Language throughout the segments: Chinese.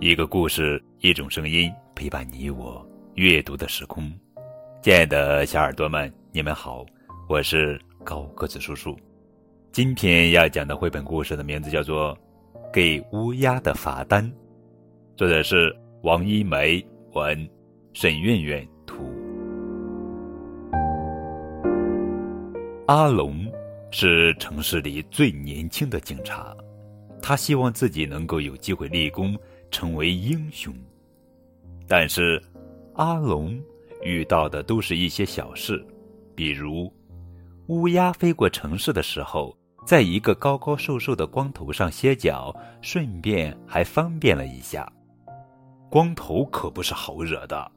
一个故事，一种声音，陪伴你我阅读的时空。亲爱的小耳朵们，你们好，我是高个子叔叔。今天要讲的绘本故事的名字叫做《给乌鸦的罚单》，作者是王一梅，文，沈苑苑图。阿龙是城市里最年轻的警察，他希望自己能够有机会立功。成为英雄，但是阿龙遇到的都是一些小事，比如乌鸦飞过城市的时候，在一个高高瘦瘦的光头上歇脚，顺便还方便了一下。光头可不是好惹的，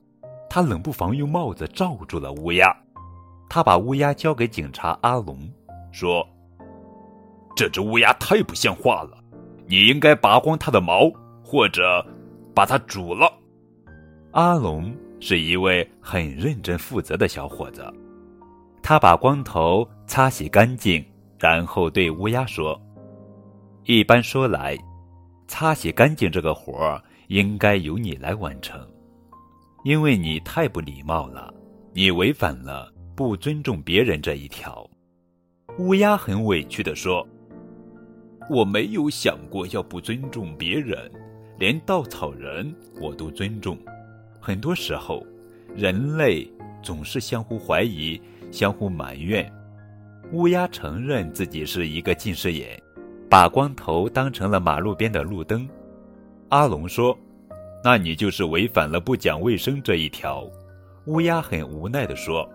他冷不防用帽子罩住了乌鸦。他把乌鸦交给警察阿龙，说：“这只乌鸦太不像话了，你应该拔光它的毛。”或者把它煮了。阿龙是一位很认真负责的小伙子，他把光头擦洗干净，然后对乌鸦说：“一般说来，擦洗干净这个活儿应该由你来完成，因为你太不礼貌了，你违反了不尊重别人这一条。”乌鸦很委屈的说：“我没有想过要不尊重别人。”连稻草人我都尊重。很多时候，人类总是相互怀疑、相互埋怨。乌鸦承认自己是一个近视眼，把光头当成了马路边的路灯。阿龙说：“那你就是违反了不讲卫生这一条。”乌鸦很无奈地说：“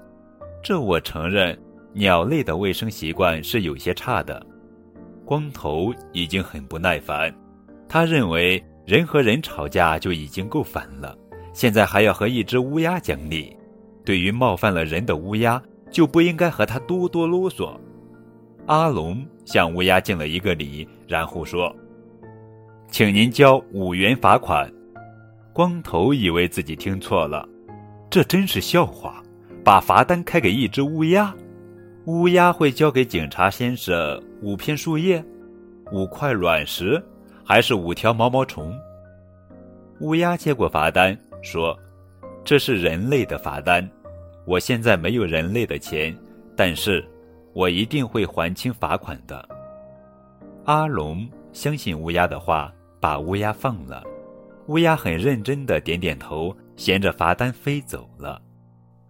这我承认，鸟类的卫生习惯是有些差的。”光头已经很不耐烦，他认为。人和人吵架就已经够烦了，现在还要和一只乌鸦讲理。对于冒犯了人的乌鸦，就不应该和他多多啰嗦。阿龙向乌鸦敬了一个礼，然后说：“请您交五元罚款。”光头以为自己听错了，这真是笑话！把罚单开给一只乌鸦，乌鸦会交给警察先生五片树叶，五块卵石。还是五条毛毛虫。乌鸦接过罚单，说：“这是人类的罚单，我现在没有人类的钱，但是，我一定会还清罚款的。”阿龙相信乌鸦的话，把乌鸦放了。乌鸦很认真的点点头，衔着罚单飞走了。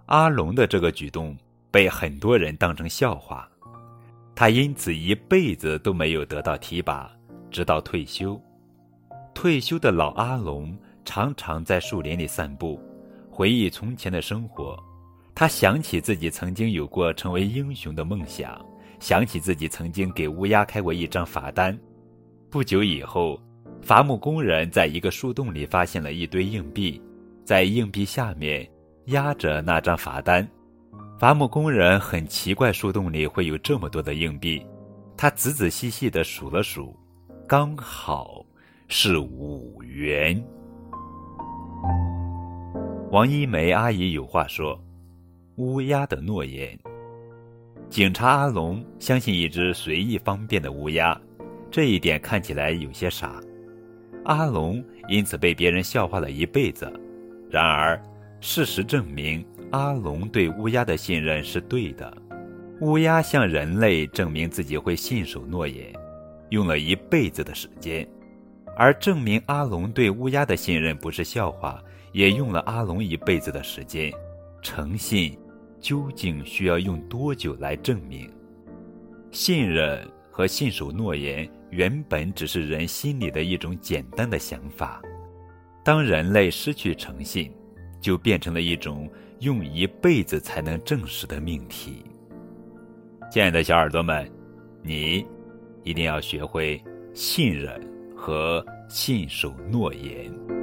阿龙的这个举动被很多人当成笑话，他因此一辈子都没有得到提拔。直到退休，退休的老阿龙常常在树林里散步，回忆从前的生活。他想起自己曾经有过成为英雄的梦想，想起自己曾经给乌鸦开过一张罚单。不久以后，伐木工人在一个树洞里发现了一堆硬币，在硬币下面压着那张罚单。伐木工人很奇怪，树洞里会有这么多的硬币。他仔仔细细地数了数。刚好是五元。王一梅阿姨有话说：“乌鸦的诺言。”警察阿龙相信一只随意方便的乌鸦，这一点看起来有些傻。阿龙因此被别人笑话了一辈子。然而，事实证明，阿龙对乌鸦的信任是对的。乌鸦向人类证明自己会信守诺言。用了一辈子的时间，而证明阿龙对乌鸦的信任不是笑话，也用了阿龙一辈子的时间。诚信究竟需要用多久来证明？信任和信守诺言原本只是人心里的一种简单的想法，当人类失去诚信，就变成了一种用一辈子才能证实的命题。亲爱的小耳朵们，你。一定要学会信任和信守诺言。